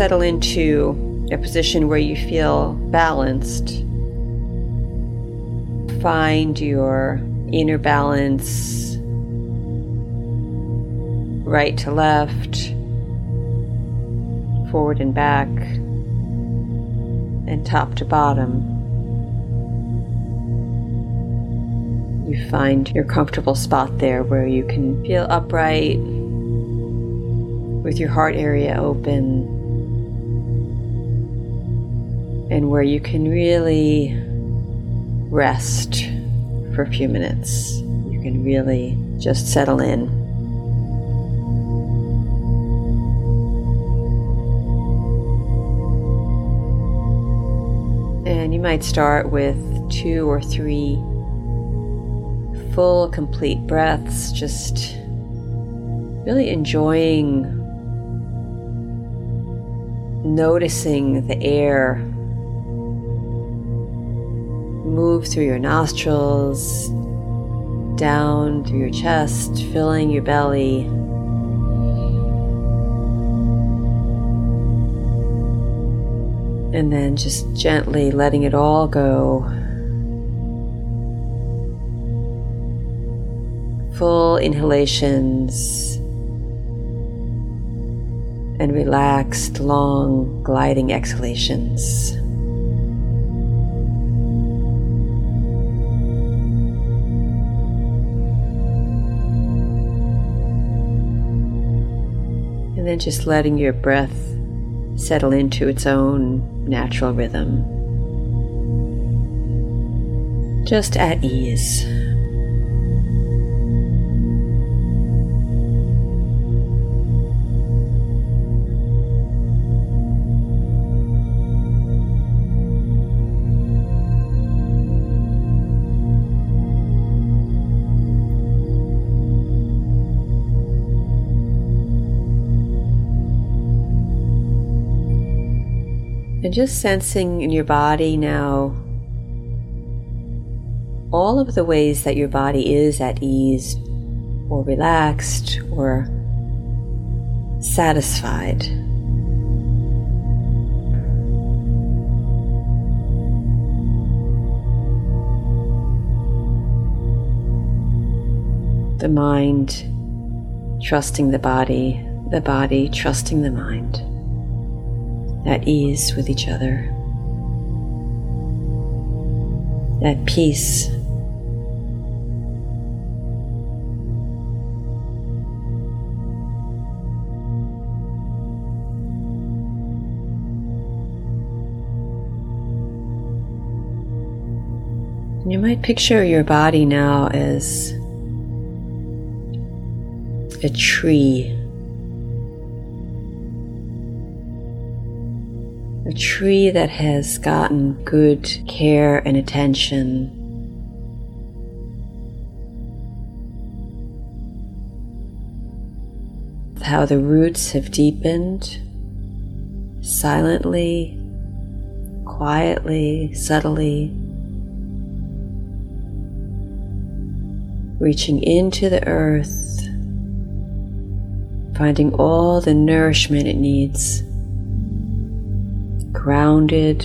settle into a position where you feel balanced. Find your inner balance, right to left, forward and back, and top to bottom. You find your comfortable spot there where you can feel upright with your heart area open and where you can really rest for a few minutes. You can really just settle in. And you might start with two or three full, complete breaths, just really enjoying noticing the air move through your nostrils, down through your chest, filling your belly. And then just gently letting it all go. Full inhalations and relaxed, long, gliding exhalations. Then just letting your breath settle into its own natural rhythm. Just at ease. And just sensing in your body now all of the ways that your body is at ease or relaxed or satisfied. The mind trusting the body, the body trusting the mind at ease with each other, at peace. You might picture your body now as a tree a tree that has gotten good care and attention. How the roots have deepened silently, quietly, subtly, reaching into the earth, finding all the nourishment it needs grounded.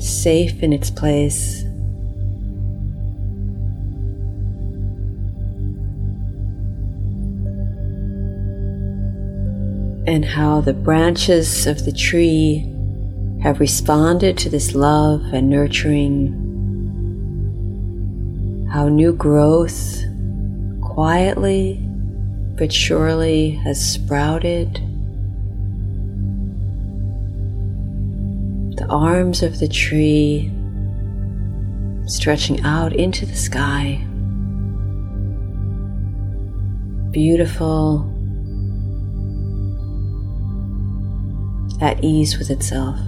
Safe in its place. And how the branches of the tree have responded to this love and nurturing. How new growth quietly but surely has sprouted. The arms of the tree stretching out into the sky. Beautiful, at ease with itself.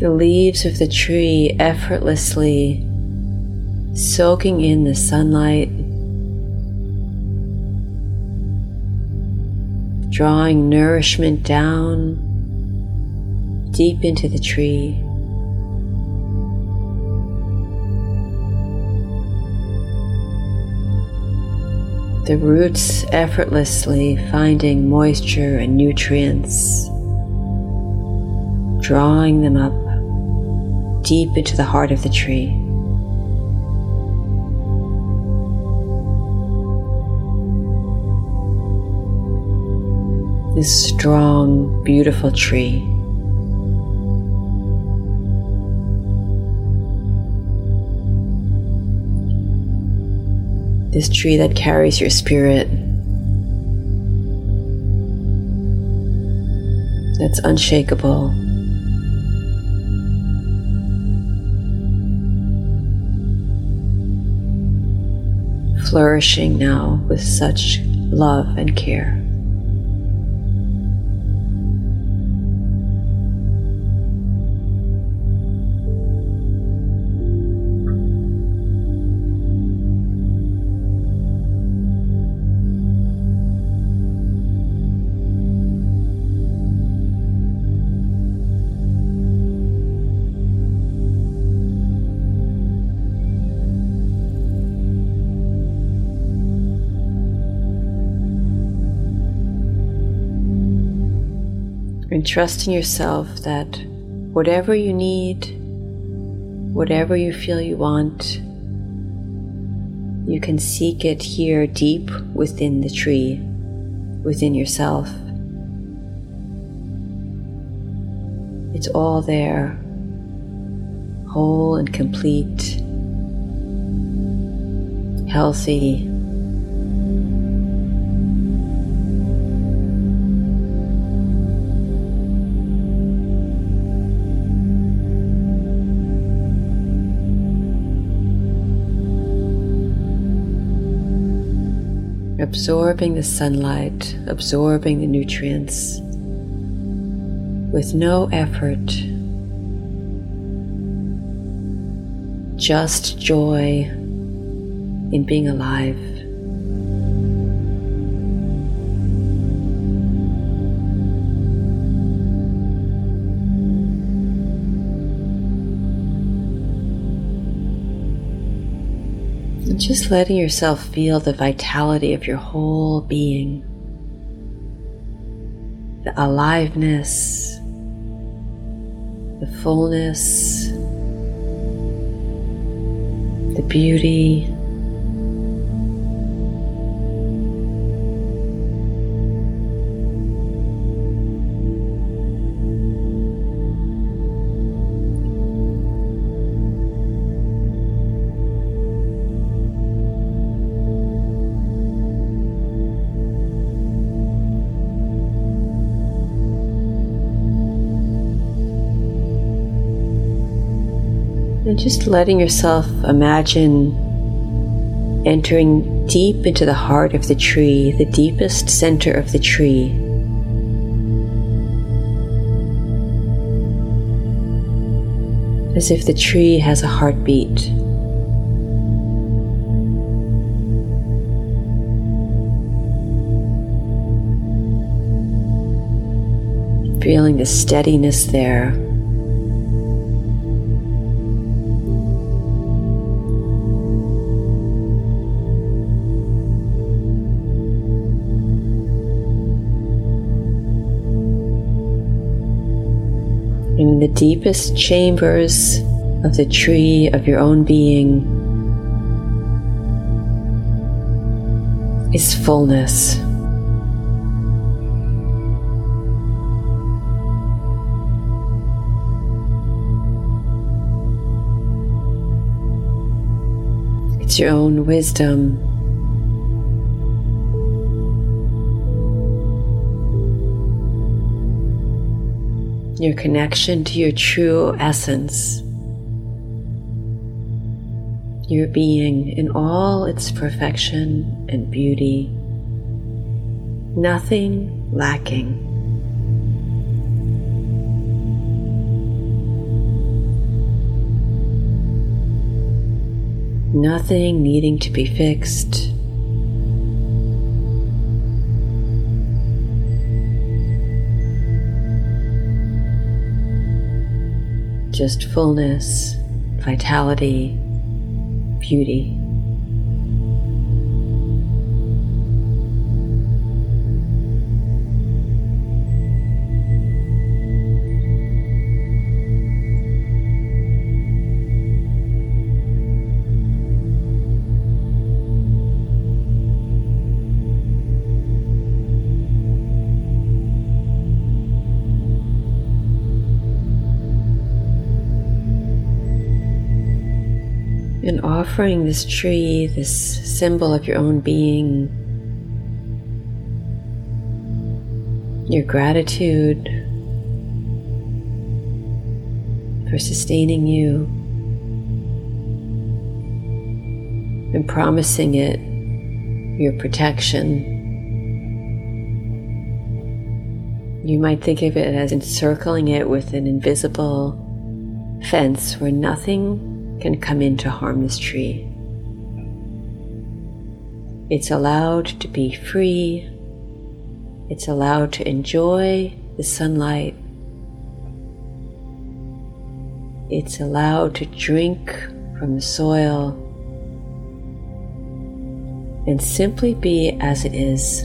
The leaves of the tree effortlessly soaking in the sunlight, drawing nourishment down deep into the tree. The roots effortlessly finding moisture and nutrients, drawing them up deep into the heart of the tree. This strong, beautiful tree. This tree that carries your spirit. That's unshakable. Flourishing now with such love and care. And trust in yourself that whatever you need, whatever you feel you want, you can seek it here deep within the tree, within yourself. It's all there, whole and complete, healthy, absorbing the sunlight, absorbing the nutrients with no effort, just joy in being alive. Just letting yourself feel the vitality of your whole being, the aliveness, the fullness, the beauty. Just letting yourself imagine entering deep into the heart of the tree, the deepest center of the tree. As if the tree has a heartbeat. Feeling the steadiness there. In the deepest chambers of the tree of your own being is fullness. It's your own wisdom your connection to your true essence, your being in all its perfection and beauty, nothing lacking. Nothing needing to be fixed. Just fullness, vitality, beauty. And offering this tree, this symbol of your own being, your gratitude for sustaining you, and promising it your protection. You might think of it as encircling it with an invisible fence where nothing can come in to harm this tree. It's allowed to be free. It's allowed to enjoy the sunlight. It's allowed to drink from the soil and simply be as it is.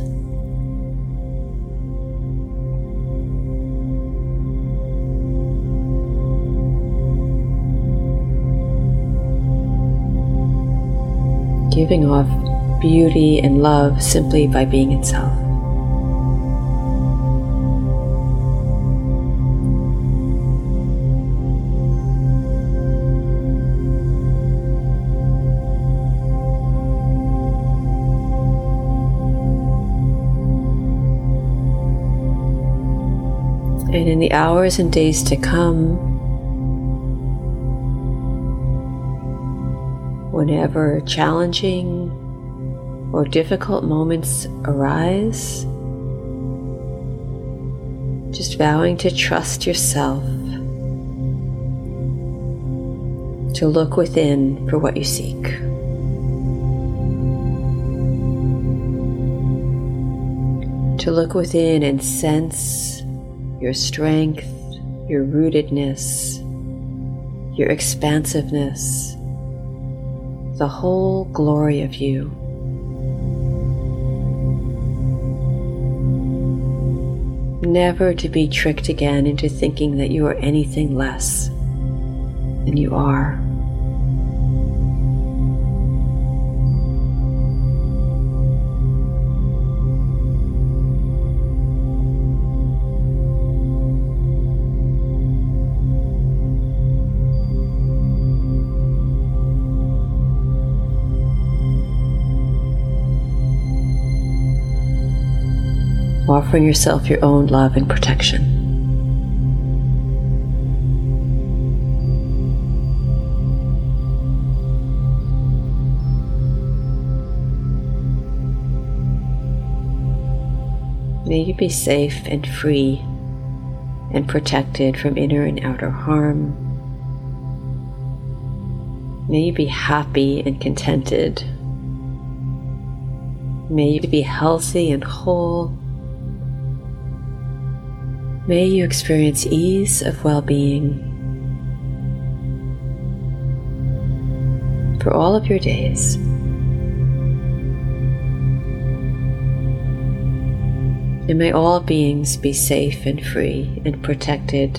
Giving off beauty and love simply by being itself. And in the hours and days to come, whenever challenging or difficult moments arise, just vowing to trust yourself, to look within for what you seek. To look within and sense your strength, your rootedness, your expansiveness the whole glory of you. Never to be tricked again into thinking that you are anything less than you are. Offering yourself your own love and protection. May you be safe and free and protected from inner and outer harm. May you be happy and contented. May you be healthy and whole. May you experience ease of well being for all of your days. And may all beings be safe and free and protected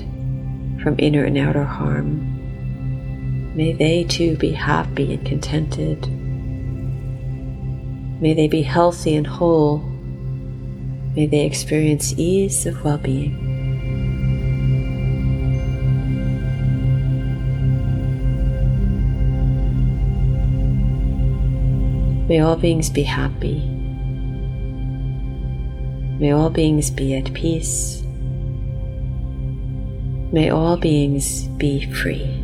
from inner and outer harm. May they too be happy and contented. May they be healthy and whole. May they experience ease of well being. May all beings be happy. May all beings be at peace. May all beings be free.